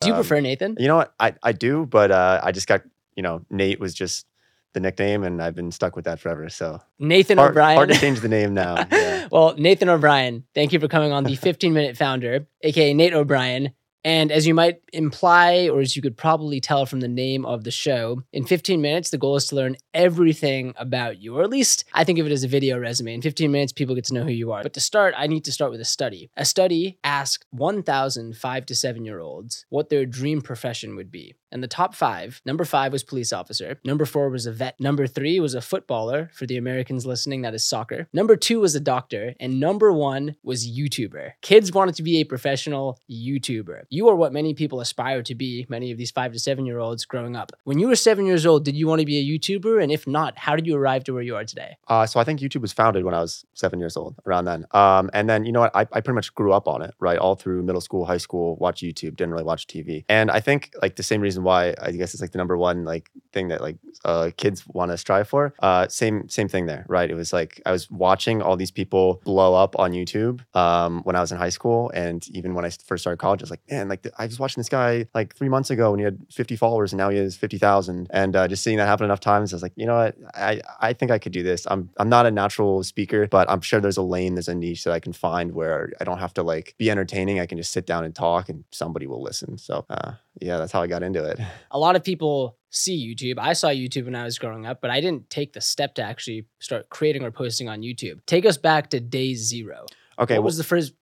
Do you Um, prefer Nathan? You know what? I, I do, but uh, I just got, you know, Nate was just the nickname and I've been stuck with that forever. So Nathan hard, O'Brien. hard to change the name now. Yeah. well, Nathan O'Brien, thank you for coming on the 15 minute founder, aka Nate O'Brien. And as you might imply, or as you could probably tell from the name of the show, in 15 minutes, the goal is to learn everything about you, or at least I think of it as a video resume. In 15 minutes, people get to know who you are. But to start, I need to start with a study. A study asked 1,000 five to seven year olds what their dream profession would be. And the top five number five was police officer, number four was a vet, number three was a footballer. For the Americans listening, that is soccer. Number two was a doctor, and number one was YouTuber. Kids wanted to be a professional YouTuber. You are what many people aspire to be, many of these five to seven year olds growing up. When you were seven years old, did you want to be a YouTuber? And if not, how did you arrive to where you are today? Uh, so I think YouTube was founded when I was seven years old, around then. Um, and then you know what? I, I pretty much grew up on it, right? All through middle school, high school, watch YouTube, didn't really watch TV. And I think like the same reason why I guess it's like the number one like thing that like uh, kids want to strive for. Uh, same same thing there, right? It was like I was watching all these people blow up on YouTube um, when I was in high school, and even when I first started college, I was like, man, like I was watching this guy like three months ago when he had 50 followers, and now he has 50,000. And uh, just seeing that happen enough times, I was like, you know what? I I think I could do this. I'm I'm not a natural speaker, but I'm sure there's a lane, there's a niche that I can find where I don't have to like be entertaining. I can just sit down and talk, and somebody will listen. So uh, yeah, that's how I got into it. a lot of people see YouTube. I saw YouTube when I was growing up, but I didn't take the step to actually start creating or posting on YouTube. Take us back to day zero. Okay, what well, was the first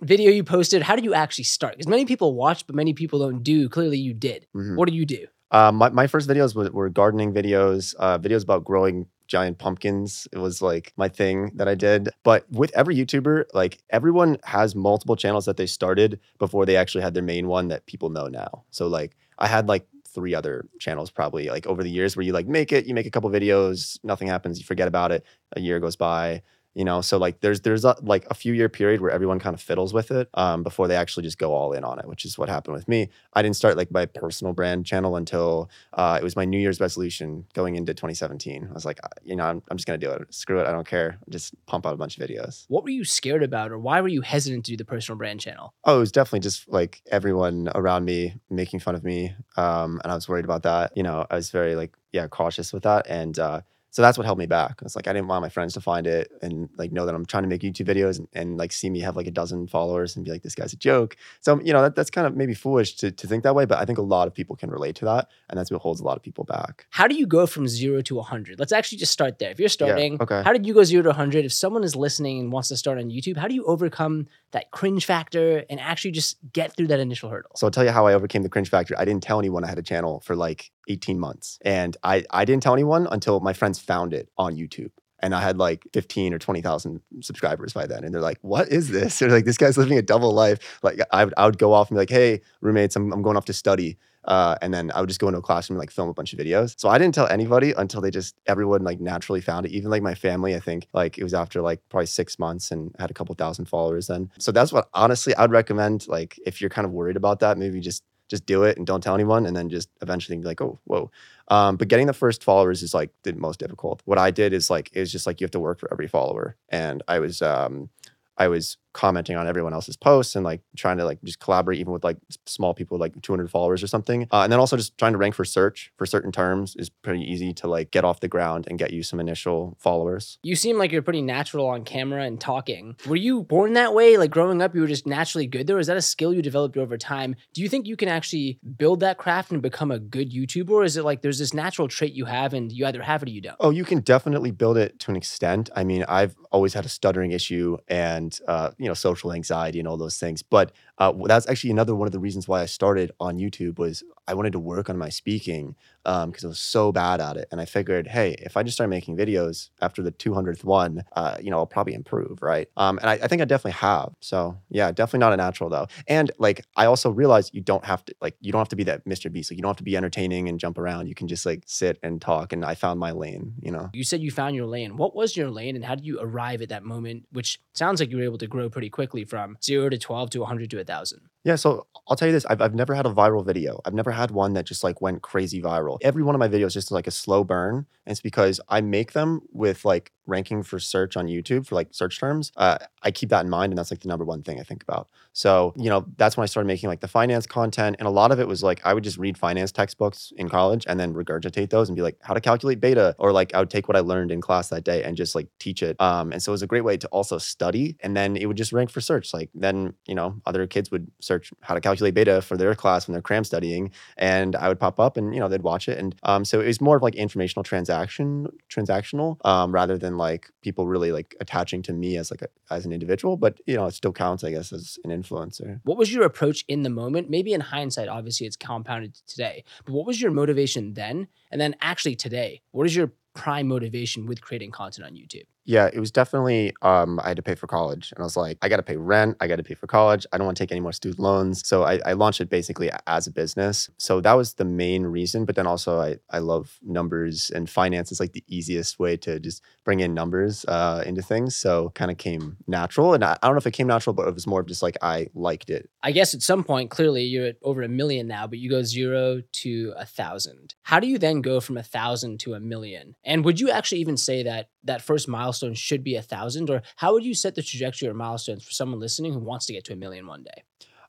video you posted? How did you actually start? Because many people watch, but many people don't do. Clearly, you did. mhm. What did you do? Uh, my, my first videos were, were gardening videos, uh, videos about growing giant pumpkins. It was like my thing that I did. But with every YouTuber, like everyone has multiple channels that they started before they actually had their main one that people know now. So like I had like three other channels probably like over the years where you like make it, you make a couple videos, nothing happens, you forget about it, a year goes by. You know, so like there's there's a, like a few year period where everyone kind of fiddles with it um, before they actually just go all in on it, which is what happened with me. I didn't start like my personal brand channel until uh, it was my New Year's resolution going into 2017. I was like, you know, I'm, I'm just gonna do it. Screw it, I don't care. Just pump out a bunch of videos. What were you scared about, or why were you hesitant to do the personal brand channel? Oh, it was definitely just like everyone around me making fun of me, um, and I was worried about that. You know, I was very like yeah cautious with that, and uh, so that's what held me back. It's like I didn't want my friends to find it and like know that I'm trying to make YouTube videos and, and like see me have like a dozen followers and be like, this guy's a joke. So you know that, that's kind of maybe foolish to, to think that way, but I think a lot of people can relate to that, and that's what holds a lot of people back. How do you go from zero to 100? Let's actually just start there. If you're starting, okay. how did you go zero to 100? If someone is listening and wants to start on YouTube, how do you overcome that cringe factor and actually just get through that initial hurdle? So I'll tell you how I overcame the cringe factor. I didn't tell anyone I had a channel for like 18 months. And I, I didn't tell anyone until my friends found it on YouTube. And I had like 15 or 20,000 subscribers by then. And they're like, what is this? They're like, this guy's living a double life. Like I would, I would go off and be like, hey, roommates, I'm, I'm going off to study. Uh, and then I would just go into a classroom and like film a bunch of videos. So I didn't tell anybody until they just everyone like naturally found it. Even like my family, I think like it was after like probably six months and had a couple thousand followers then. So that's what honestly I'd recommend. Like if you're kind of worried about that, maybe just just do it and don't tell anyone, and then just eventually be like, oh, whoa. Um, but getting the first followers is like the most difficult. What I did is like it was just like you have to work for every follower, and I was um, I was commenting on everyone else's posts and like trying to like just collaborate even with like small people like 200 followers or something uh, and then also just trying to rank for search for certain terms is pretty easy to like get off the ground and get you some initial followers You seem like you're pretty natural on camera and talking. Were you born that way? Like growing up, you were just naturally good there? Is that a skill you developed over time? Do you think you can actually build that craft and become a good YouTuber? Or is it like there's this natural trait you have and you either have it or you don't? Oh, you can definitely build it to an extent. I mean, I've always had a stuttering issue and uh, you know social anxiety and all those things. But uh, that's actually another one of the reasons why I started on YouTube was I wanted to work on my speaking because I was so bad at it, and I figured, hey, if I just start making videos after the 200th one, uh, you know, I'll probably improve, right? Um, and I, I think I definitely have. So yeah, definitely not a natural though. And like I also realized you don't have to like you don't have to be that Mr. Beast. Like you don't have to be entertaining and jump around. You can just like sit and talk. And I found my lane. You know. You said you found your lane. What was your lane and how did you arrive at that moment, which sounds like you were able to grow pretty quickly from zero to 12 to 100 to 1,000? Yeah, so I'll tell you this: I've, I've never had a viral video. I've never had one that just like went crazy viral. Every one of my videos just like a slow burn, and it's because I make them with like ranking for search on YouTube for like search terms. Uh, I keep that in mind, and that's like the number one thing I think about. So you know, that's when I started making like the finance content, and a lot of it was like I would just read finance textbooks in college and then regurgitate those and be like, how to calculate beta, or like I would take what I learned in class that day and just like teach it. Um, and so it was a great way to also study, and then it would just rank for search. Like then you know, other kids would search how to calculate beta for their class when they're cram studying, and I would pop up and you know they'd watch it, and um, so it was more of like informational transaction transactional um, rather than like people really like attaching to me as like a, as an individual. But you know it still counts, I guess, as an influencer. What was your approach in the moment? Maybe in hindsight, obviously it's compounded today, but what was your motivation then? And then actually today, what is your prime motivation with creating content on YouTube? Yeah, it was definitely um, I had to pay for college, and I was like, I got to pay rent, I got to pay for college. I don't want to take any more student loans, so I, I, launched it basically as a business. So that was the main reason. But then also, I I love numbers and finance is like the easiest way to just bring in numbers uh, into things. So kind of came natural, and I, I don't know if it came natural, but it was more of just like I liked it. I guess at some point, clearly you're at over a million now, but you go zero to a thousand. How do you then go from a thousand to a million? And would you actually even say that that first milestone should be a thousand, or how would you set the trajectory or milestones for someone listening who wants to get to a million one day?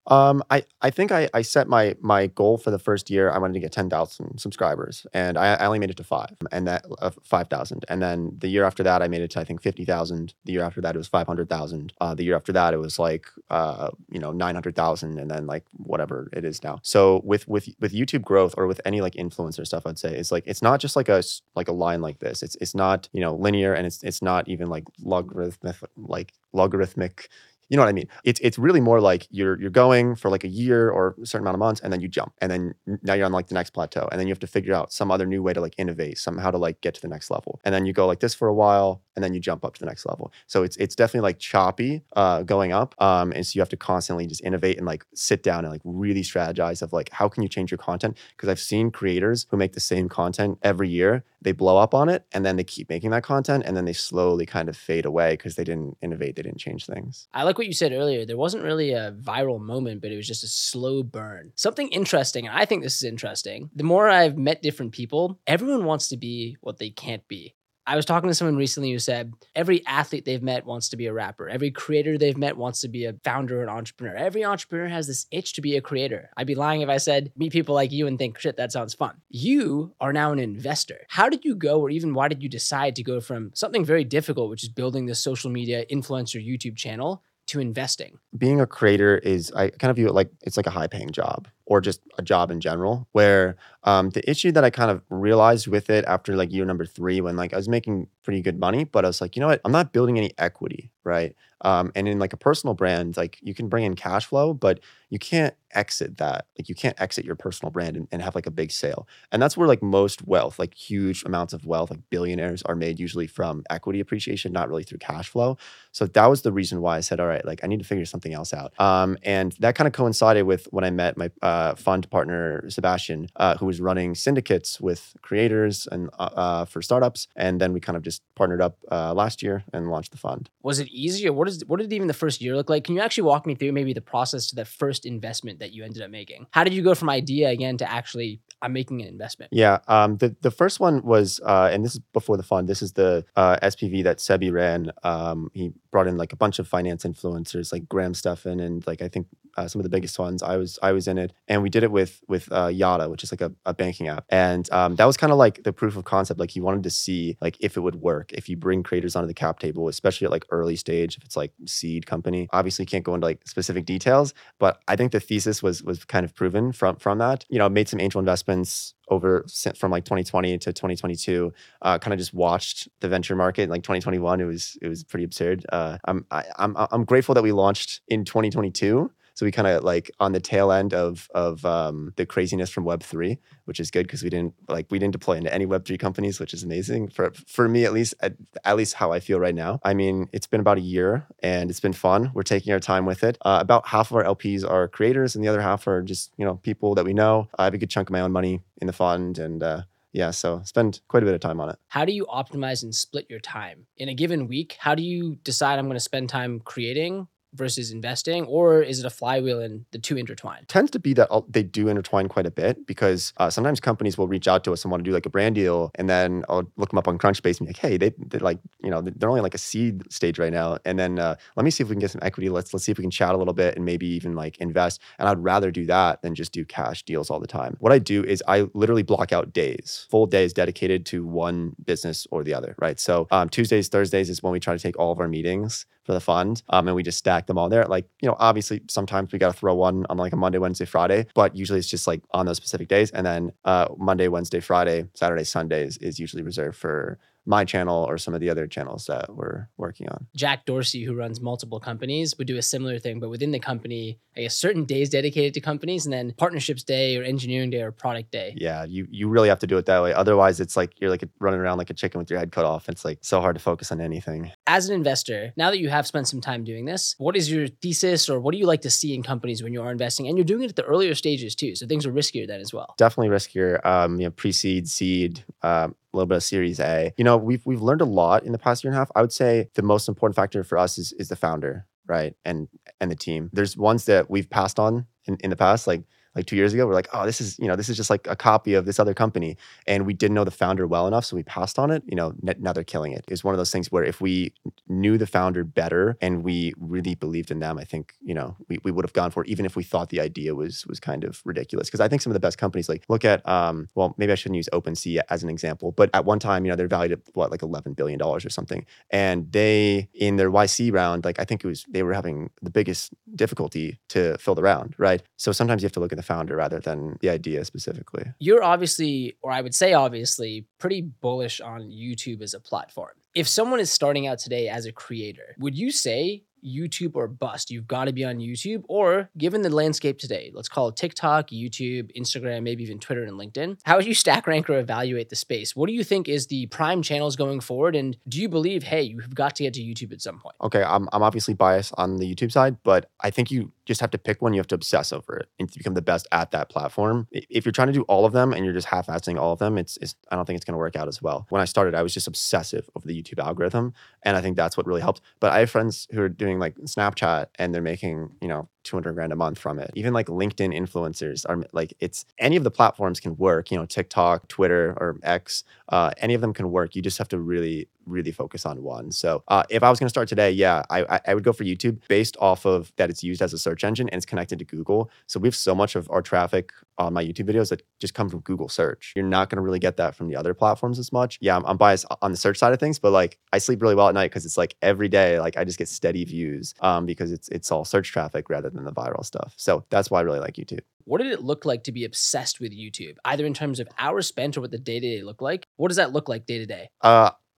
Um, I, I think I, I set my my goal for the first year. I wanted to get ten thousand subscribers, and I, I only made it to five, and that uh, five thousand. And then the year after that, I made it to I think fifty thousand. The year after that, it was five hundred thousand. Uh, the year after that, it was like uh, you know nine hundred thousand, and then like whatever it is now. So with with with YouTube growth or with any like influencer stuff, I'd say it's like it's not just like a like a line like this. It's it's not you know linear, and it's it's not even like logarithmic like logarithmic you know what I mean? It's it's really more like you're you're going for like a year or a certain amount of months, and then you jump, and then now you're on like the next plateau, and then you have to figure out some other new way to like innovate, somehow to like get to the next level, and then you go like this for a while, and then you jump up to the next level. So it's it's definitely like choppy uh, going up, um, and so you have to constantly just innovate and like sit down and like really strategize of like how can you change your content? Because I've seen creators who make the same content every year, they blow up on it, and then they keep making that content, and then they slowly kind of fade away because they didn't innovate, they didn't change things. I like what you said earlier. There wasn't really a viral moment, but it was just a slow burn. Something interesting, and I think this is interesting. The more I've met different people, everyone wants to be what they can't be. I was talking to someone recently who said every athlete they've met wants to be a rapper. Every creator they've met wants to be a founder or an entrepreneur. Every entrepreneur has this itch to be a creator. I'd be lying if I said meet people like you and think, shit, that sounds fun. You are now an investor. How did you go, or even why did you decide to go from something very difficult, which is building this social media influencer YouTube channel, to investing? Being a creator is, I kind of view it like it's like a high paying job or just a job in general. Where um, the issue that I kind of realized with it after like year number three, when like I was making pretty good money, but I was like, you know what? I'm not building any equity, right? Um, and in like a personal brand, like you can bring in cash flow, but you can't exit that. Like you can't exit your personal brand and, and have like a big sale. And that's where like most wealth, like huge amounts of wealth, like billionaires are made usually from equity appreciation, not really through cash flow. So that was the reason why I said, all right, like I need to figure something else out. Um, and that kind of coincided with when I met my uh, fund partner Sebastian, uh, who was running syndicates with creators and uh, uh for startups. And then we kind of just partnered up uh, last year and launched the fund. Was it easier? What is what did even the first year look like? Can you actually walk me through maybe the process to the first investment that you ended up making? How did you go from idea again to actually I'm making an investment? Yeah, um, the the first one was, uh, and this is before the fund. This is the uh, SPV that Sebi ran. Um, he brought in like a bunch of finance influencers, like Graham Stephan, and like I think uh, some of the biggest ones. I was I was in it, and we did it with with uh, Yotta, which is like a, a banking app, and um, that was kind of like the proof of concept. Like he wanted to see like if it would work if you bring creators onto the cap table, especially at like early stage, if it's like seed company. Obviously, can't go into like specific details, but I think the thesis was was kind of proven from from that. You know, made some angel investments over from like 2020 to 2022 uh, kind of just watched the venture market in like 2021 it was it was pretty absurd uh, I'm, I, am I'm grateful that we launched in 2022 so we kind of like on the tail end of of um, the craziness from Web three, which is good because we didn't like we didn't deploy into any Web three companies, which is amazing for for me at least at, at, least how I feel right now. I mean, it's been about a year and it's been fun. We're taking our time with it. Uh, about half of our LPs are creators, and the other half are just you know people that we know. I have a good chunk of my own money in the fund, and uh, yeah, so spend quite a bit of time on it. How do you optimize and split your time in a given week? How do you decide I'm going to spend time creating versus investing, or is it a flywheel and the two intertwine? tends to be that they do intertwine quite a bit because uh, sometimes companies will reach out to us and want to do like a brand deal, and then I'll look them up on Crunchbase and be like, hey, they they like you know they're only like a seed stage right now, and then uh, let me see if we can get some equity. Let's let's see if we can chat a little bit and maybe even like invest. And I'd rather do that than just do cash deals all the time. What I do is I literally block out days, full days dedicated to one business or the other, right? So um, Tuesdays, Thursdays is when we try to take all of our meetings for the fund, um, and we just stack them all there. Like you know, obviously sometimes we got to throw one on like a Monday, Wednesday, Friday, but usually it's just like on those specific days. And then uh, Monday, Wednesday, Friday, Saturday, Sundays is usually reserved for my channel or some of the other channels that we're working on. Jack Dorsey, who runs multiple companies, would do a similar thing, but within the company, I guess certain days dedicated to companies, and then partnerships day or engineering day or product day. Yeah, you you really have to do it that way. Otherwise, it's like you're like running around like a chicken with your head cut off. It's like so hard to focus on anything. As an investor, now that you have spent some time doing this, what is your thesis or what do you like to see in companies when you are investing? And you're doing it at the earlier stages too, so things are riskier then as well. Definitely riskier. Um, you know, pre-seed, seed, um, a little bit of Series A. You know, we've we've learned a lot in the past year and a half. I would say the most important factor for us is is the founder, right, and and the team. There's ones that we've passed on in, in the past, like like two years ago. We're like, oh, this is you know this is just like a copy of this other company, and we didn't know the founder well enough, so we passed on it. You know, now they're killing it. It's one of those things where if we knew the founder better and we really believed in them, I think you know we, we would have gone for it, even if we thought the idea was was kind of ridiculous. Because I think some of the best companies, like look at um, well, maybe I shouldn't use OpenSea as an example, but at one time, you know, they're valued at what like eleven billion dollars or something, and they in their YC round, like I think it was they were having the biggest difficulty to fill the round, right? So sometimes you have to look at the founder rather than the idea specifically. You're obviously, or I would say obviously, pretty bullish on YouTube as a platform. If someone is starting out today as a creator, would you say YouTube or bust? You've got to be on YouTube, or given the landscape today, let's call it TikTok, YouTube, Instagram, maybe even Twitter and LinkedIn. How would you stack rank or evaluate the space? What do you think is the prime channels going forward? And do you believe, hey, you've got to get to YouTube at some point? Okay, I'm I'm obviously biased on the YouTube side, but I think you just have to pick one. You have to obsess over it and to become the best at that platform. If you're trying to do all of them and you're just half-assing all of them, it's, it's I don't think it's going to work out as well. When I started, I was just obsessive over the YouTube algorithm, and I think that's what really helped. But I have friends who are doing like Snapchat and they're making you know 200 grand a month from it. Even like LinkedIn influencers are like it's any of the platforms can work. You know, TikTok, Twitter, or X, uh, any of them can work. You just have to really really focus on one. So uh, if I was going to start today, yeah, I, I I would go for YouTube based off of that it's used as a search engine and it's connected to Google. So we have so much of our traffic on my YouTube videos that just come from Google search. You're not going to really get that from the other platforms as much. Yeah, I'm, I'm biased on the search side of things, but like I sleep really well at night because it's like every day, like I just get steady views um, because it's it's all search traffic rather than the viral stuff. So that's why I really like YouTube. What did it look like to be obsessed with YouTube, either in terms of hours spent or what the day to day look like? What does that look like day to day?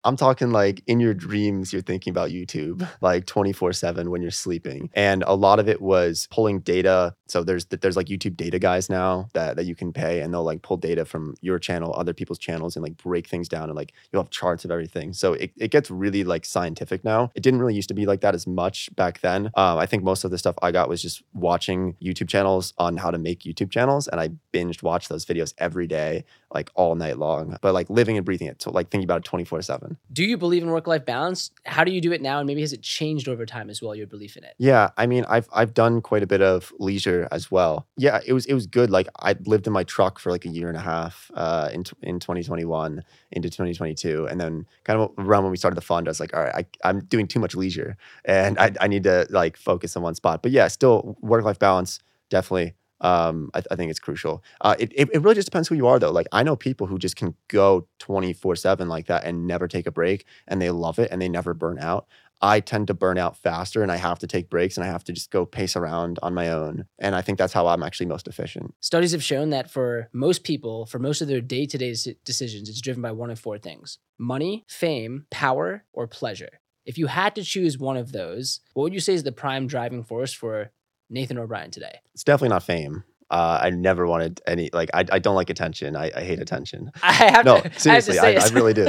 I'm talking like in your dreams, you're thinking about YouTube like 24 7 when you're sleeping. And a lot of it was pulling data. So there's there's like YouTube data guys now that, that you can pay and they'll like pull data from your channel, other people's channels, and like break things down and like you'll have charts of everything. So it, it gets really like scientific now. It didn't really used to be like that as much back then. Um, I think most of the stuff I got was just watching YouTube channels on how to make YouTube channels. And I binged watch those videos every day, like all night long, but like living and breathing it. So like thinking about it 24 7. Do you believe in work life balance? How do you do it now? And maybe has it changed over time as well, your belief in it? Yeah, I mean, I've I've done quite a bit of leisure as well. Yeah, it was it was good. Like I lived in my truck for like a year and a half uh, in in 2021 into 2022, and then kind of around when we started the fund, I was like, all right, I, I'm doing too much leisure, and I I need to like focus on one spot. But yeah, still work life balance definitely. Um, I, I think it's crucial. Uh, it, it really just depends who you are though. Like I know people who just can go 24 seven like that and never take a break, and they love it and they never burn out. I tend to burn out faster and I have to take breaks and I have to just go pace around on my own. And I think that's how I'm actually most efficient. Studies have shown that for most people, for most of their day to day decisions, it's driven by one of four things money, fame, power, or pleasure. If you had to choose one of those, what would you say is the prime driving force for Nathan O'Brien today? It's definitely not fame. Uh, I never wanted any, like, I, I don't like attention. I, I hate attention. I have No, to, seriously, I, I, I really do.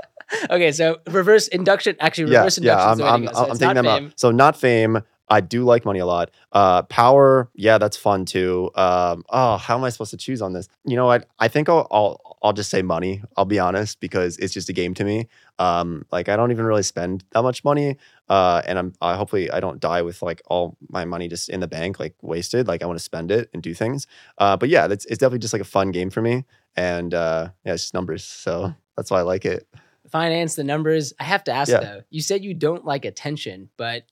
okay, so reverse induction, actually, reverse yeah, induction. I'm, I'm, I'm, I'm taking them out. So not fame, I do like money a lot. Uh, power, yeah, that's fun too. Um, oh, how am I supposed to choose on this? You know what? I think I'll, I'll I'll just say money. I'll be honest because it's just a game to me. Um, like I don't even really spend that much money. Uh, and I'm uh, hopefully I don't die with like all my money just in the bank like wasted. Like I want to spend it and do things. Uh, but yeah, that's it's definitely just like a fun game for me. And uh, yeah, it's just numbers. So that's why I like it. Finance, the numbers. I have to ask Yeah. though. You said you don't like attention, but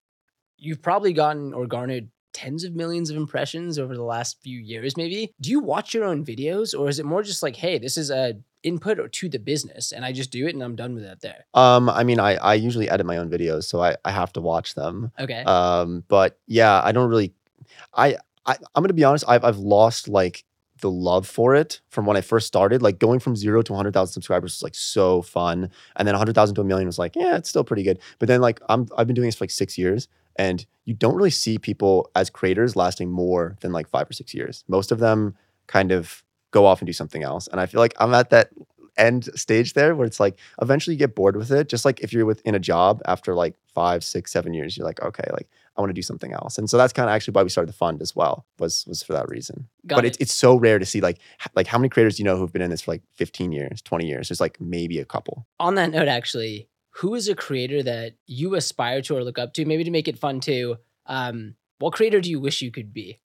you've probably gotten or garnered tens of millions of impressions over the last few years maybe do you watch your own videos or is it more just like hey this is a input or to the business and i just do it and i'm done with that there Um, I mean, I I usually edit my own videos, so I I have to watch them. okay Um, but yeah, I don't really. I, I I'm gonna be honest. I've I've lost like the love for it from when I first started. Like going from zero to 100,000 subscribers was like so fun, and then 100,000 to a million was like, yeah, it's still pretty good. But then like I'm I've been doing this for like six years, and you don't really see people as creators lasting more than like five or six years. Most of them kind of go off and do something else, and I feel like I'm at that end stage there where it's like eventually you get bored with it. Just like if you're within a job after like five six seven years you're like okay like i want to do something else. And so that's kind of actually why we started the fund as well was was for that reason. Got but it. it's, it's so rare to see like like how many creators do you know who've been in this for like 15 years 20 years? There's like maybe a couple. On that note actually who is a creator that you aspire to or look up to maybe to make it fun too um what creator do you wish you could be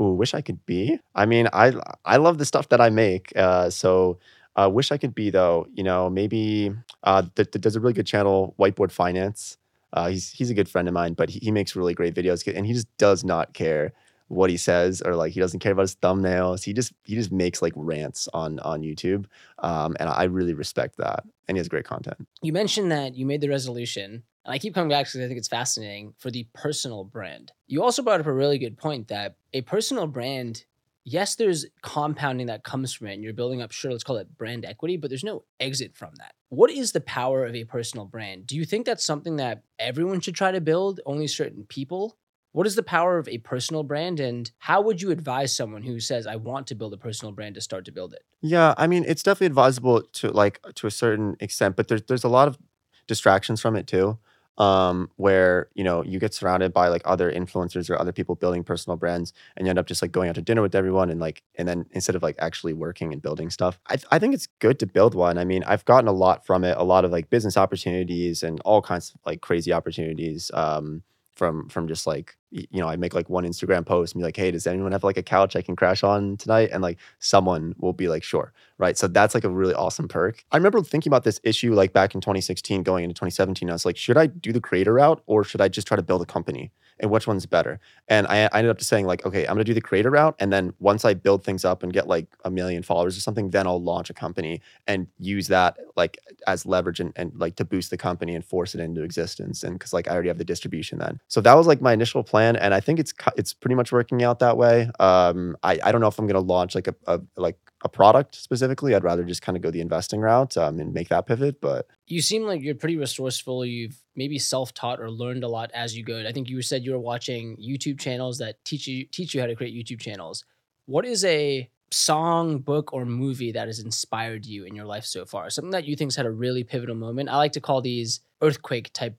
Ooh, wish I could be. I mean, I I love the stuff that I make. Uh, so uh, wish I could be though. You know, maybe uh, th- th- there's a really good channel, Whiteboard Finance. Uh, he's he's a good friend of mine, but he, he makes really great videos, and he just does not care what he says or like he doesn't care about his thumbnails. He just he just makes like rants on on YouTube, um, and I really respect that. And he has great content. you mentioned that you made the resolution and i keep coming back because i think it's fascinating for the personal brand you also brought up a really good point that a personal brand yes there's compounding that comes from it and you're building up sure let's call it brand equity but there's no exit from that what is the power of a personal brand do you think that's something that everyone should try to build only certain people what is the power of a personal brand and how would you advise someone who says i want to build a personal brand to start to build it Yeah, I mean, it's definitely advisable to like to a certain extent, but there's there's a lot of distractions from it too. Um, where you know you get surrounded by like other influencers or other people building personal brands, and you end up just like going out to dinner with everyone, and like and then instead of like actually working and building stuff, I th- I think it's good to build one. I mean, I've gotten a lot from it, a lot of like business opportunities and all kinds of like crazy opportunities. Um, from from just like you know, I make like one Instagram post and be like, hey, does anyone have like a couch I can crash on tonight? And like someone will be like, sure right? So that's like a really awesome perk. I remember thinking about this issue like back in 2016, going into 2017. I was like, should I do the creator route or should I just try to build a company? And which one's better? And I, I ended up just saying like, okay, I'm gonna do the creator route, and then once I build things up and get like a million followers or something, then I'll launch a company and use that like as leverage and, and like to boost the company and force it into existence. And because like I already have the distribution then, so that was like my initial plan, and I think it's it's pretty much working out that way. Um, I I don't know if I'm gonna launch like a, a like a product specifically. I'd rather just kind of go the investing route um, and make that pivot. But you seem like you're pretty resourceful. You've maybe self-taught or learned a lot as you go. I think you said you were watching YouTube channels that teach you teach you how to create YouTube channels. What is a song, book, or movie that has inspired you in your life so far? Something that you think's had a really pivotal moment. I like to call these earthquake type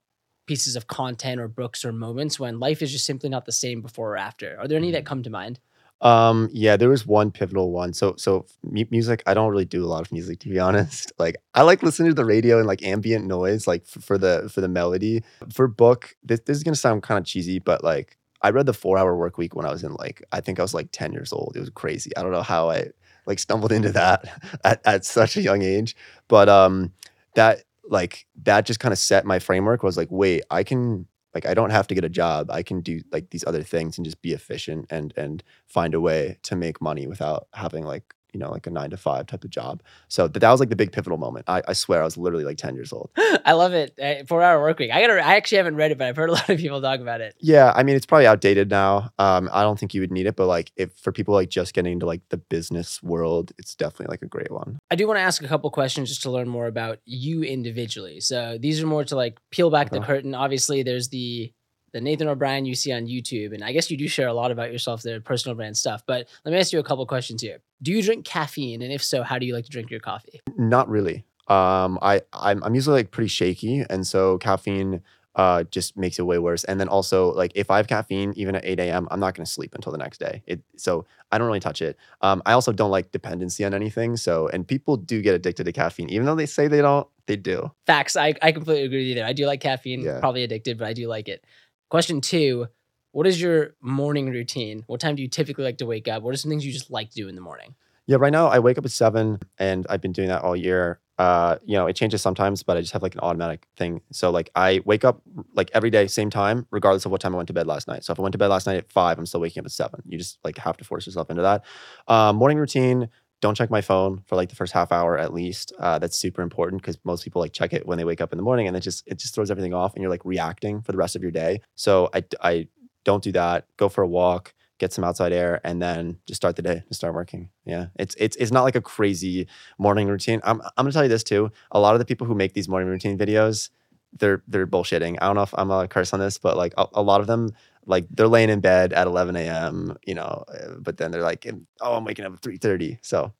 pieces of content or books or moments when life is just simply not the same before or after. Are there any that come to mind? Um, yeah, there was one pivotal one. So so mu- music, I don't really do a lot of music to be honest. Like I like listening to the radio and like ambient noise, like f- for the for the melody. For book, this this is gonna sound kind of cheesy, but like I read the Four Hour Work Week when I was in like I think I was like ten years old. It was crazy. I don't know how I like stumbled into that at, at such a young age, but um, that like that just kind of set my framework. Was like, wait, I can like I don't have to get a job. I can do like these other things and just be efficient and and find a way to make money without having like you know like a nine to five type of job. So that, that was like the big pivotal moment. I, I swear I was literally like ten years old. I love it. Uh, Four hour work week. I gotta. I actually haven't read it, but I've heard a lot of people talk about it. Yeah, I mean it's probably outdated now. Um, I don't think you would need it, but like if for people like just getting into like the business world, it's definitely like a great one. I do want to ask a couple questions just to learn more about you individually. So these are more to like peel back the curtain. Obviously, there's the the Nathan O'Brien you see on YouTube, and I guess you do share a lot about yourself there, personal brand stuff. But let me ask you a couple questions here. Do you drink caffeine, and if so, how do you like to drink your coffee? Not really. Um, I I'm, I'm usually like pretty shaky, and so caffeine uh, just makes it way worse. And then also, like, if I have caffeine, even at 8 a.m., I'm not going to sleep until the next day. It so I don't really touch it. Um, I also don't like dependency on anything. So, and people do get addicted to caffeine, even though they say they don't. They do. Facts. I, I completely agree with you there. I do like caffeine. Yeah. Probably addicted, but I do like it. Question two: What is your morning routine? What time do you typically like to wake up? What are some things you just like to do in the morning? Yeah, right now I wake up at seven, and I've been doing that all year. Uh, you know, it changes sometimes, but I just have like an automatic thing. So like I wake up like every day, same time, regardless of what time I went to bed last night. So if I went to bed last night at five, I'm still waking up at seven. You just like have to force yourself into that. Um, morning routine. Don't check my phone for like the first half hour at least. Uh, that's super important because most people like check it when they wake up in the morning, and it just it just throws everything off, and you're like reacting for the rest of your day. So I I don't do that. Go for a walk get some outside air, and then just start the day, just start working. Yeah, it's it's it's not like a crazy morning routine. I'm I'm gonna tell you this too. A lot of the people who make these morning routine videos, they're they're bullshitting. I don't know if I'm a curse on this, but like a, a lot of them, like they're laying in bed at 11 a.m. You know, uh, but then they're like, oh, I'm waking up at 3:30. So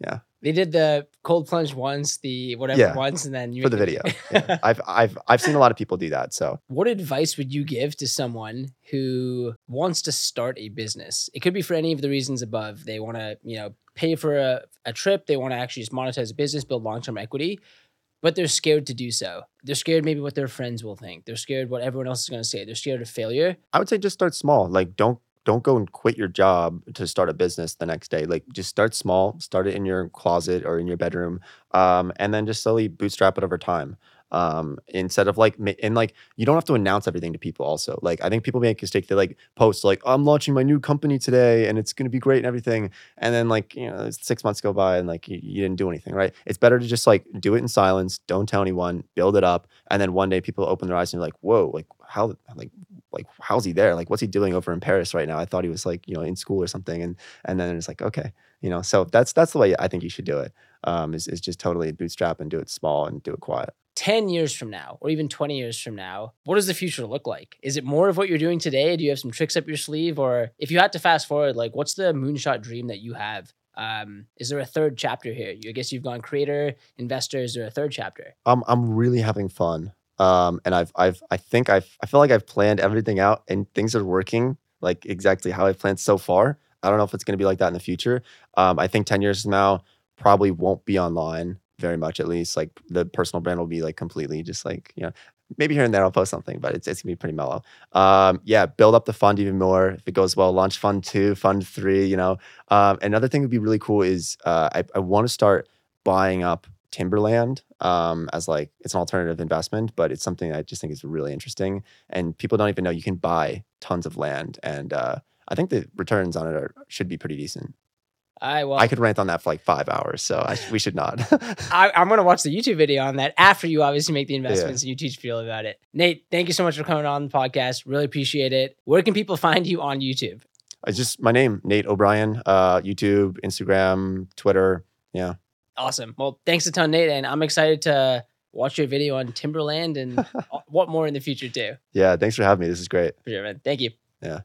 yeah. They did the cold plunge once, the whatever Yeah, once, and then you for the video, yeah. I've I've I've seen a lot of people do that. So what advice would you give to someone who wants to start a business? It could be for any of the reasons above. They want to, you know, pay for a, a trip. They want to actually just monetize a business, build long term equity, but they're scared to do so. They're scared maybe what their friends will think. They're scared what everyone else is going to say. They're scared of failure. I would say just start small. Like don't don't go and quit your job to start a business the next day. Like just start small, start it in your closet or in your bedroom, um, and then just slowly bootstrap it over time. Um, instead of like, and like you don't have to announce everything to people. Also, like I think people make a mistake. They like post like I'm launching my new company today and it's gonna be great and everything, and then like you know six months go by and like you, you didn't do anything. Right? It's better to just like do it in silence. Don't tell anyone. Build it up, and then one day people open their eyes and like, whoa, like how like like how's he there like what's he doing over in paris right now i thought he was like you know in school or something and and then it's like okay you know so that's that's the way i think you should do it um is, is just totally bootstrap and do it small and do it quiet 10 years from now, or even 20 years from now, what does the future look like? Is it more of what you're doing today? Do you have some tricks up your sleeve? Or if you had to fast forward, like what's the moonshot dream that you have? Um, is there a third chapter here? I guess you've gone creator, investor. Is there a third chapter? i'm i'm really having fun um and i've i've i think i've i feel like i've planned everything out and things are working like exactly how i planned so far i don't know if it's going to be like that in the future um i think 10 years from now probably won't be online very much at least like the personal brand will be like completely just like you know maybe here and there i'll post something but it's, it's gonna be pretty mellow um yeah build up the fund even more if it goes well launch fund two fund three you know um another thing would be really cool is uh i, I want to start buying up timberland um, as like it's an alternative investment, but it's something I just think is really interesting. And people don't even know you can buy tons of land, and uh, I think the returns on it are, should be pretty decent. I well, I could rant on that for like five hours, so I, we should not. I, I'm gonna watch the YouTube video on that after you obviously make the investments and you teach people about it. Nate, thank you so much for coming on the podcast. Really appreciate it. Where can people find you on YouTube? it's just my name, Nate O'Brien. Uh, YouTube, Instagram, Twitter. Yeah, Awesome. Well, thanks a ton, Nate, and I'm excited to watch your video on Timberland and what more in the future too. yeah. Thanks for having me. This is great. For sure, man. Thank you.